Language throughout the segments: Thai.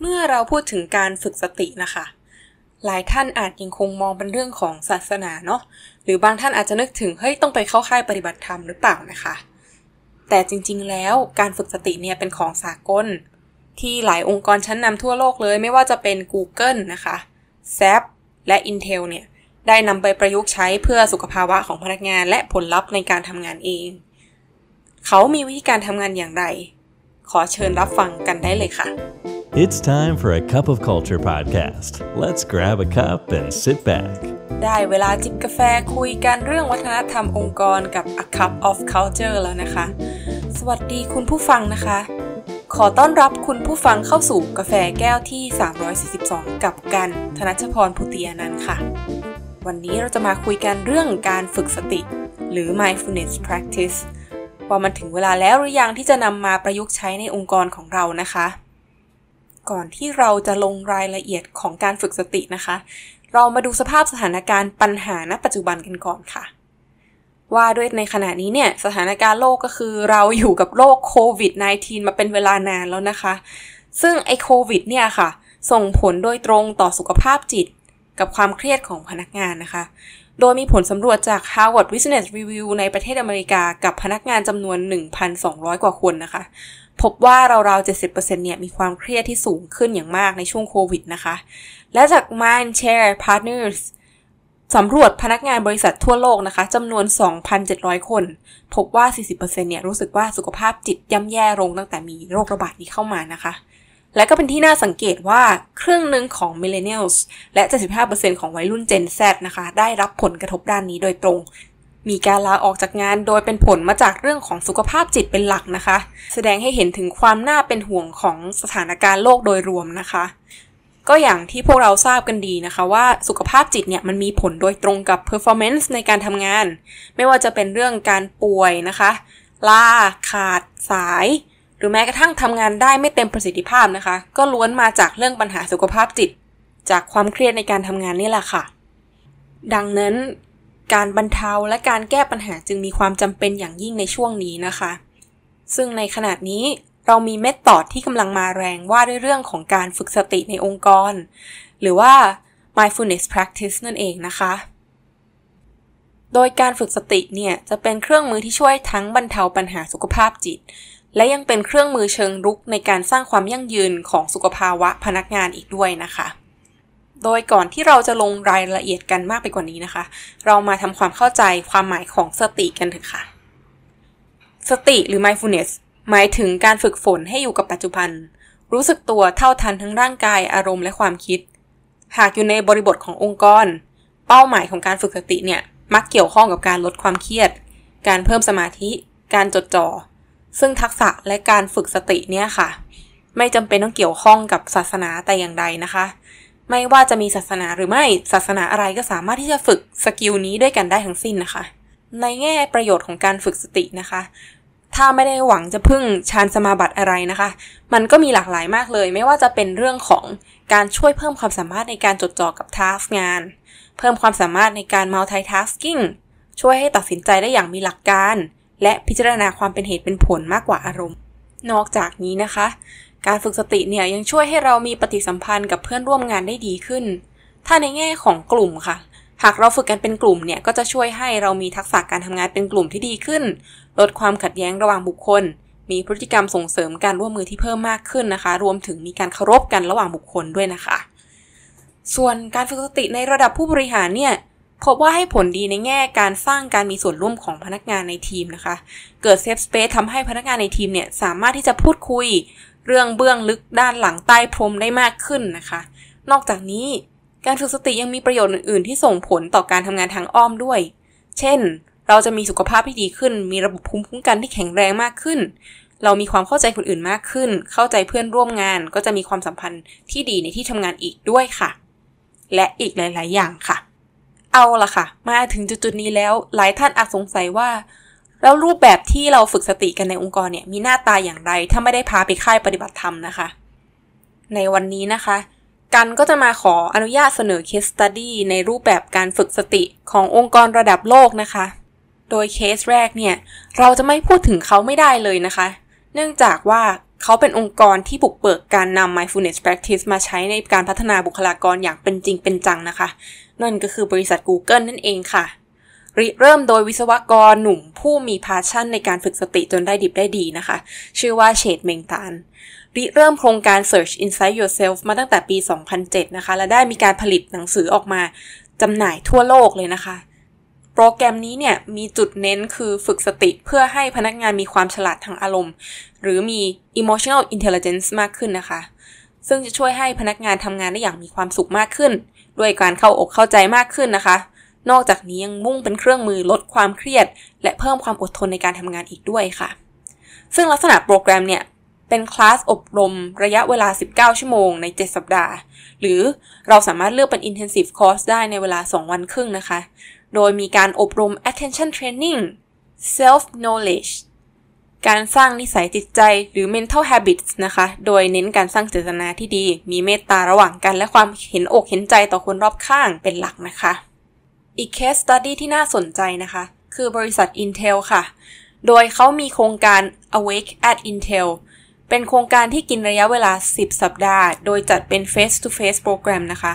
เมื่อเราพูดถึงการฝึกสตินะคะ หลายท่านอาจยังคงมองเป็นเรื่องของศาสนาเนาะหรือบางท่านอาจจะนึกถึงเฮ้ยต้องไปเข้าค่ายปฏิบัติธรรมหรือเปล่านะคะ แต่จริงๆแล้วการฝึกสติเนี่ยเป็นของสากล ที่หลายองค์กรชั้นนำทั่วโลกเลย ไม่ว่าจะเป็น Google นะคะ SAP และ Intel เนี่ยได้นำไปประยุกต์ใช้เพื่อสุขภาวะของพนักงานและผลลัพธ์ในการทำงานเอง เขามีวิธีการทำงานอย่างไร ขอเชิญรับฟังกันได้เลยค่ะ It's time for a cup of culture podcast. Let's grab a cup and sit back. ได้เวลาจิบกาแฟคุยกันเรื่องวัฒนธรรมองค์กรกับ A Cup of Culture แล้วนะคะ สวัสดีคุณผู้ฟังนะคะ ขอต้อนรับคุณผู้ฟังเข้าสู่กาแฟแก้วที่ 342 กับกันธนชพรพุติยานันท์ค่ะ วันนี้เราจะมาคุยกันเรื่องการฝึกสติ หรือ mindfulness practice ว่ามันถึงเวลาแล้วหรือยังที่จะนำมาประยุกต์ใช้ในองค์กรของเรานะคะ ก่อนที่เราจะลงรายละเอียดของการฝึกสตินะคะ เรามาดูสภาพสถานการณ์ปัญหาณปัจจุบันกันก่อนค่ะ ว่าด้วยในขณะนี้เนี่ยสถานการณ์โลกก็คือเราอยู่กับโรคโควิด -19 มาเป็นเวลานานแล้วนะคะ ซึ่งไอโควิดเนี่ยค่ะ ส่งผลโดยตรงต่อสุขภาพจิต กับความเครียดของพนักงานนะคะ โดยมีผลสำรวจจาก Harvard Business Review ในประเทศอเมริกากับพนักงานจำนวน 1,200 กว่าคนนะคะ พบว่าราวๆ 70%เนี่ยมีความเครียดที่สูงขึ้นอย่างมากในช่วงโควิดนะคะ และจาก Mindshare Partners สำรวจพนักงานบริษัททั่วโลกนะคะจำนวน 2,700 คน พบว่า 40%เนี่ยรู้สึกว่าสุขภาพจิตย่ำแย่ลงตั้งแต่มีโรคระบาดนี้เข้ามานะคะ และก็เป็นที่น่าสังเกตว่าครึ่งหนึ่งของ Millennials และ 75%ของวัยรุ่น Gen Z นะคะ ได้รับผลกระทบด้านนี้โดยตรง มีการลาออกจากงานโดยเป็นผลมาจากเรื่องของสุขภาพจิตเป็นหลักนะคะ แสดงให้เห็นถึงความน่าเป็นห่วงของสถานการณ์โลกโดยรวมนะคะ ก็อย่างที่พวกเราทราบกันดีนะคะว่าสุขภาพจิตเนี่ยมันมีผลโดยตรงกับ performance ในการทำงาน ไม่ว่าจะเป็นเรื่องการป่วยนะคะลาขาดสาย หรือแม้กระทั่งทำงานได้ไม่เต็มประสิทธิภาพนะคะ ก็ล้วนมาจากเรื่องปัญหาสุขภาพจิต จากความเครียดในการทำงานนี่แหละค่ะ ดังนั้น การบรรเทาและการแก้ปัญหาจึงมีความจำเป็นอย่างยิ่งในช่วงนี้นะคะ ซึ่งในขณะนี้เรามีเมธอดที่กำลังมาแรงว่าด้วยเรื่องของการฝึกสติในองค์กร หรือว่า mindfulness practice นั่นเองนะคะ โดยการฝึกสติเนี่ยจะเป็นเครื่องมือที่ช่วยทั้งบรรเทาปัญหาสุขภาพจิต และยังเป็นเครื่องมือเชิงรุกในการสร้างความยั่งยืนของสุขภาวะพนักงานอีกด้วยนะคะ โดยก่อนที่เราจะลงรายละเอียดกันมากไปกว่านี้นะคะ เรามาทำความเข้าใจความหมายของสติกันเถอะค่ะ สติหรือ mindfulness หมายถึงการฝึกฝนให้อยู่กับปัจจุบัน รู้สึกตัวเท่าทันทั้งร่างกายอารมณ์และความคิด หากอยู่ในบริบทขององค์กร เป้าหมายของการฝึกสติเนี่ยมักเกี่ยวข้องกับการลดความเครียด การเพิ่มสมาธิ การจดจ่อ ซึ่งทักษะและการฝึกสติเนี่ยค่ะ ไม่จำเป็นต้องเกี่ยวข้องกับศาสนาแต่อย่างใดนะคะ ไม่ว่าจะมีศาสนาหรือไม่ศาสนาอะไรก็สามารถที่จะฝึกสกิลนี้ด้วยกันได้ทั้งสิ้นนะคะ ในแง่ประโยชน์ของการฝึกสตินะคะ ถ้าไม่ได้หวังจะพึ่งฌานสมาบัติอะไรนะคะ มันก็มีหลากหลายมากเลย ไม่ว่าจะเป็นเรื่องของการช่วยเพิ่มความสามารถในการจดจ่อกับทัสงาน เพิ่มความสามารถในการ multitasking ช่วยให้ตัดสินใจได้อย่างมีหลักการ และพิจารณาความเป็นเหตุเป็นผลมากกว่าอารมณ์ นอกจากนี้นะคะ การฝึกสติเนี่ยยังช่วยให้เรามีปฏิสัมพันธ์กับเพื่อนร่วมงานได้ดีขึ้น ถ้าในแง่ของกลุ่มค่ะ หากเราฝึกกันเป็นกลุ่มเนี่ยก็จะช่วยให้เรามีทักษะการทำงานเป็นกลุ่มที่ดีขึ้น ลดความขัดแย้งระหว่างบุคคล มีพฤติกรรมส่งเสริมการร่วมมือที่เพิ่มมากขึ้นนะคะ รวมถึงมีการเคารพกันระหว่างบุคคลด้วยนะคะ ส่วนการฝึกสติในระดับผู้บริหารเนี่ยพบว่าให้ผลดีในแง่การสร้างการมีส่วนร่วมของพนักงานในทีมนะคะ เกิดเซฟสเปซทำให้พนักงานในทีมเนี่ยสามารถที่จะพูดคุย เรื่องเบื้องลึกด้านหลังใต้พรมได้มากขึ้นนะคะ นอกจากนี้การฝึกสติยังมีประโยชน์อื่น ๆ ที่ส่งผลต่อการทำงานทางอ้อมด้วย เช่น เราจะมีสุขภาพที่ดีขึ้น มีระบบภูมิคุ้มกันที่แข็งแรงมากขึ้น เรามีความเข้าใจคนอื่นมากขึ้น เข้าใจเพื่อนร่วมงาน ก็จะมีความสัมพันธ์ที่ดีในที่ทำงานอีกด้วยค่ะ และอีกหลาย ๆ อย่างค่ะ เอาละค่ะ มาถึงจุด ๆ นี้แล้ว หลายท่านอาจสงสัยว่า แล้วรูปแบบที่เราฝึกสติกันในองค์กรเนี่ยมีหน้าตาอย่างไร ถ้าไม่ได้พาไปค่ายปฏิบัติธรรมนะคะ ในวันนี้นะคะ กันก็จะมาขออนุญาตเสนอ case study ในรูปแบบการฝึกสติขององค์กรระดับโลกนะคะ โดยเคสแรกเนี่ย เราจะไม่พูดถึงเขาไม่ได้เลยนะคะ เนื่องจากว่าเขาเป็นองค์กรที่บุกเบิกการนำ mindfulness practice มาใช้ในการพัฒนาบุคลากรอย่างเป็นจริงเป็นจังนะคะ นั่นก็คือบริษัท Google นั่นเองค่ะ ริเริ่มโดยวิศวกรหนุ่มผู้มีพาชั่นในการฝึกสติจนได้ดิบได้ดีนะคะ ชื่อว่าเชดเมงตานริเริ่มโครงการ Search Inside Yourself มาตั้งแต่ปี 2007 นะคะ และได้มีการผลิตหนังสือออกมาจำหน่ายทั่วโลกเลยนะคะ โปรแกรมนี้เนี่ยมีจุดเน้นคือฝึกสติเพื่อให้พนักงานมีความฉลาดทางอารมณ์ หรือมี emotional intelligence มากขึ้นนะคะ ซึ่งจะช่วยให้พนักงานทำงานได้อย่างมีความสุขมากขึ้น ด้วยการเข้าอกเข้าใจมากขึ้นนะคะ นอกจากนี้ยังมุ่งเป็นเครื่องมือลดความเครียด และเพิ่มความอดทนในการทำงานอีกด้วยค่ะ ซึ่งลักษณะโปรแกรมเนี่ยเป็นคลาสอบรมระยะเวลา 19 ชั่วโมงใน 7 สัปดาห์ หรือเราสามารถเลือกเป็น intensive course ได้ในเวลา 2 วันครึ่งนะคะ โดยมีการอบรม attention training self knowledge การสร้างนิสัยจิตใจหรือ mental habits นะคะ โดยเน้นการสร้างเจตนาที่ดี มีเมตตาระหว่างกัน และความเห็นอกเห็นใจต่อคนรอบข้างเป็นหลักนะคะ อีก case study ที่น่าสนใจนะคะ คือบริษัท Intel ค่ะ โดยเขามีโครงการ Awake at Intel เป็นโครงการที่กินระยะเวลา 10 สัปดาห์ โดยจัดเป็น face to face โปรแกรมนะคะ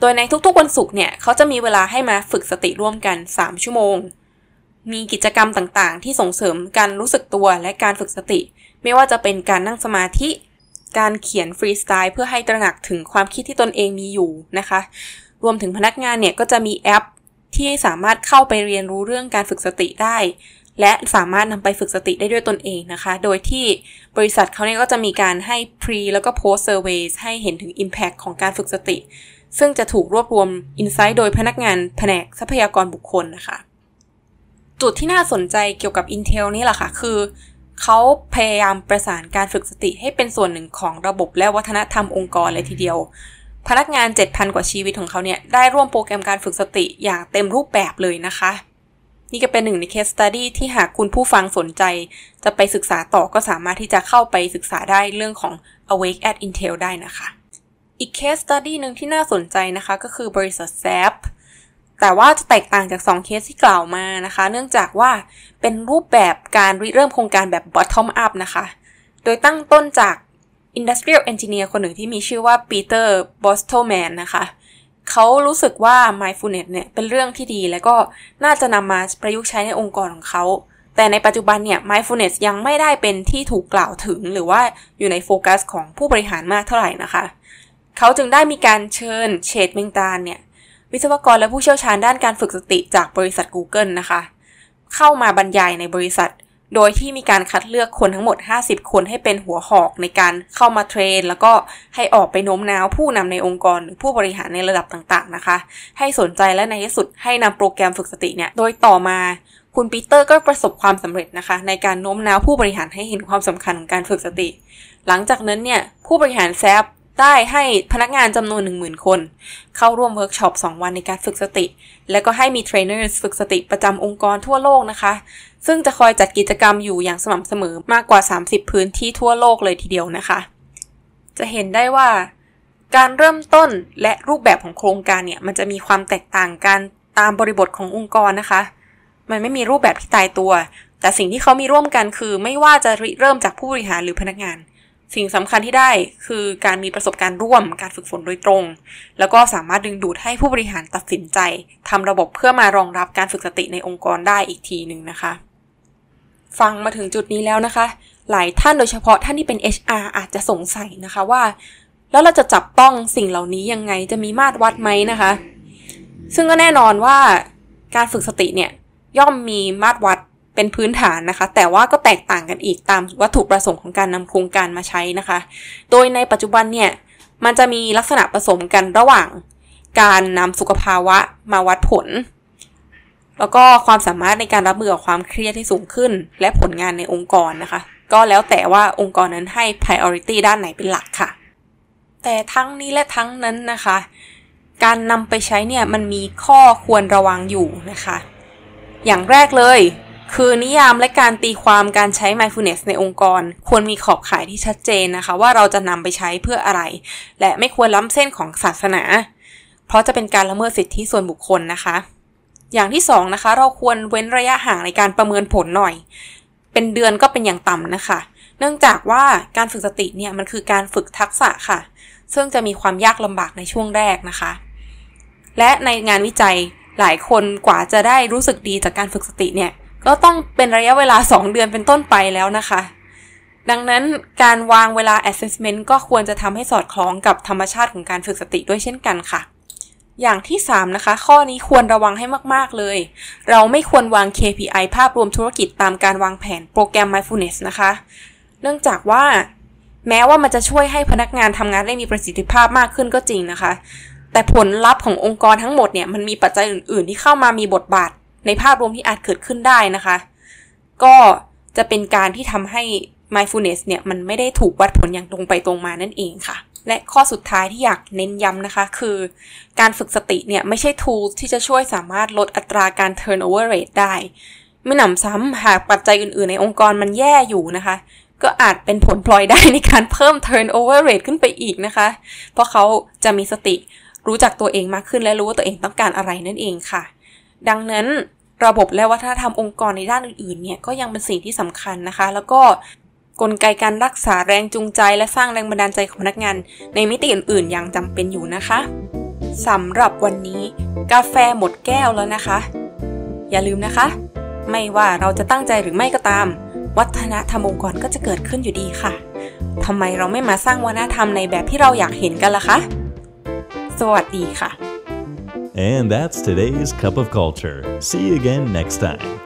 โดยในทุกๆวันศุกร์เนี่ย เขาจะมีเวลาให้มาฝึกสติร่วมกัน 3 ชั่วโมง มีกิจกรรมต่างๆ ที่ส่งเสริมการรู้สึกตัวและการฝึกสติ ไม่ว่าจะเป็นการนั่งสมาธิ การเขียนฟรีสไตล์เพื่อให้ตระหนักถึงความคิดที่ตนเองมีอยู่นะคะ รวมถึงพนักงานเนี่ยก็จะมีแอป ที่สามารถเข้าไปเรียนรู้เรื่องการฝึกสติได้ และสามารถนำไปฝึกสติได้ด้วยตนเองนะคะ โดยที่บริษัทเขาเนี่ยก็จะมีการให้ pre แล้วก็ post surveys ให้เห็นถึง impact ของการฝึกสติ ซึ่งจะถูกรวบรวม insight โดยพนักงานแผนกทรัพยากรบุคคลนะคะ จุดที่น่าสนใจเกี่ยวกับ Intel นี่แหละค่ะ คือเขาพยายามประสานการฝึกสติให้เป็นส่วนหนึ่งของระบบและวัฒนธรรมองค์กรเลยทีเดียว พนักงาน 7,000 กว่าชีวิตของเขาเนี่ยได้ร่วมโปรแกรมการฝึกสติอย่างเต็มรูปแบบเลยนะคะ นี่ก็เป็นหนึ่งใน case study ที่หากคุณผู้ฟังสนใจ จะไปศึกษาต่อก็สามารถที่จะเข้าไปศึกษาได้เรื่องของ Awake at Intel ได้นะคะ อีก case study หนึ่งที่น่าสนใจนะคะก็คือบริษัท SAP แต่ว่าจะแตกต่างจาก 2 เคสที่กล่าวมานะคะ เนื่องจากว่าเป็นรูปแบบการริเริ่มโครงการแบบ bottom up นะคะ โดยตั้งต้นจาก Industrial Engineer คนหนึ่งที่มีชื่อว่า Peter Bostelman นนะคะเขารู้สึกว่า mindfulness เนี่ยเป็นเรื่องที่ดี แล้วก็น่าจะนำมาประยุกต์ใช้ในองค์กรของเขา แต่ในปัจจุบันเนี่ย mindfulness ยังไม่ได้เป็นที่ถูกกล่าวถึงหรือว่าอยู่ในโฟกัสของผู้บริหารมากเท่าไหร่นะคะ เขาจึงได้มีการเชิญเชดเมงตานเนี่ย วิศวกรและผู้เชี่ยวชาญด้านการฝึกสติจากบริษัท Google นะคะ เข้ามาบรรยายในบริษัท โดยที่มีการคัดเลือกคนทั้งหมด 50 คนให้เป็นหัวหอกในการเข้ามา train แล้วก็ให้ออกไปโน้มน้าวผู้นำในองค์กรหรือผู้บริหารในระดับต่างๆนะคะ ให้สนใจและในที่สุดให้นำโปรแกรมฝึกสติเนี่ย โดยต่อมาคุณปีเตอร์ก็ประสบความสำเร็จนะคะ ในการโน้มน้าวผู้บริหารให้เห็นความสำคัญของการฝึกสติ หลังจากนั้นเนี่ยผู้บริหาร SAP ได้ให้พนักงานจำนวน 10,000 คน เข้าร่วมเวิร์กช็อป 2 วันในการฝึกสติ และก็ให้มีเทรนเนอร์ฝึกสติประจำองค์กรทั่วโลกนะคะ ซึ่งจะคอยจัดกิจกรรมอยู่อย่างสม่ำเสมอมากกว่า 30 พื้นที่ทั่วโลกเลยทีเดียวนะคะ จะเห็นได้ว่าการเริ่มต้นและรูปแบบของโครงการเนี่ยมันจะมีความแตกต่างกันตามบริบทขององค์กรนะคะ มันไม่มีรูปแบบที่ตายตัว แต่สิ่งที่เขามีร่วมกันคือ ไม่ว่าจะเริ่มจากผู้บริหารหรือพนักงาน สิ่งสำคัญที่ได้คือการมีประสบการณ์ร่วม การฝึกฝนโดยตรง แล้วก็สามารถดึงดูดให้ผู้บริหารตัดสินใจทำระบบเพื่อมารองรับการฝึกสติในองค์กรได้อีกทีหนึ่งนะคะ ฟังมาถึงจุดนี้แล้วนะคะ หลายท่านโดยเฉพาะท่านที่เป็น HR อาจจะสงสัยนะคะว่า แล้วเราจะจับต้องสิ่งเหล่านี้ยังไงจะมีมาตรวัดไหมนะคะ ซึ่งก็แน่นอนว่าการฝึกสติเนี่ยย่อมมีมาตรวัดเป็นพื้นฐานนะคะ แต่ว่าก็แตกต่างกันอีกตามวัตถุประสงค์ของการนำโครงการมาใช้นะคะ โดยในปัจจุบันเนี่ยมันจะมีลักษณะผสมกันระหว่าง การนำสุขภาวะมาวัดผล แล้วก็ความสามารถในการรับมือกับความเครียดที่สูงขึ้น และผลงานในองค์กรนะคะ ก็แล้วแต่ว่าองค์กรนั้นให้ priority ด้านไหนเป็นหลักค่ะ แต่ทั้งนี้และทั้งนั้นนะคะ การนำไปใช้เนี่ยมันมีข้อควรระวังอยู่นะคะ อย่างแรกเลยคือนิยามและการตีความการใช้ mindfulness ในองค์กร ควรมีขอบข่ายที่ชัดเจนนะคะ ว่าเราจะนำไปใช้เพื่ออะไร และไม่ควรล้ำเส้นของศาสนา เพราะจะเป็นการละเมิดสิทธิส่วนบุคคลนะคะ อย่างที่สองนะคะ เราควรเว้นระยะห่างในการประเมินผลหน่อย เป็นเดือนก็เป็นอย่างต่ำนะคะ เนื่องจากว่าการฝึกสติเนี่ยมันคือการฝึกทักษะค่ะ ซึ่งจะมีความยากลำบากในช่วงแรกนะคะ และในงานวิจัยหลายคนกว่าจะได้รู้สึกดีจากการฝึกสติเนี่ย ก็ต้องเป็นระยะเวลา 2 เดือนเป็นต้นไปแล้วนะคะ ดังนั้นการวางเวลา assessment ก็ควรจะทำให้สอดคล้องกับธรรมชาติของการฝึกสติด้วยเช่นกันค่ะ อย่างที่ 3 นะคะ ข้อนี้ควรระวังให้มาก ๆ เลย เราไม่ควรวาง KPI ภาพรวมธุรกิจตามการวางแผนโปรแกรม mindfulness นะคะ เนื่องจากว่า แม้ว่ามันจะช่วยให้พนักงานทำงานได้มีประสิทธิภาพมากขึ้นก็จริงนะคะ แต่ผลลัพธ์ขององค์กรทั้งหมดเนี่ยมันมีปัจจัยอื่น ๆ ที่เข้ามามีบทบาท ในภาพรวมที่อาจเกิดขึ้นได้นะคะ ก็จะเป็นการที่ทำให้ mindfulness เนี่ยมันไม่ได้ถูกวัดผลอย่างตรงไปตรงมานั่นเองค่ะ และข้อสุดท้ายที่อยากเน้นย้ำนะคะ คือ การฝึกสติเนี่ย ไม่ใช่ tools ที่จะช่วยสามารถลดอัตราการ turnover rate ได้ ไม่หนำซ้ำหากปัจจัยอื่นๆ ในองค์กรมันแย่อยู่นะคะ ก็อาจเป็นผลพลอยได้ในการเพิ่ม turnover rate ขึ้นไปอีกนะคะ เพราะเขาจะมีสติรู้จักตัวเองมากขึ้นและรู้ว่าตัวเองต้องการอะไรนั่นเองค่ะ ดังนั้นระบบและวัฒนธรรมองค์กรในด้านอื่นๆ เนี่ยก็ยังเป็นสิ่งที่สำคัญนะคะ แล้วก็ กลไกการรักษาแรงจูงใจ และสร้างแรงบันดาลใจของพนักงาน ในมิติอื่นๆยังจำเป็นอยู่นะคะสำหรับวันนี้ กาแฟหมดแก้วแล้วนะคะ อย่าลืมนะคะ ไม่ว่าเราจะตั้งใจหรือไม่ก็ตาม วัฒนธรรมองค์กรก็จะเกิดขึ้นอยู่ดีค่ะทำไมเราไม่มาสร้างวัฒนธรรมในแบบที่เราอยากเห็นกันล่ะคะ สวัสดีค่ะ And that's today's Cup of Culture. See you again next time.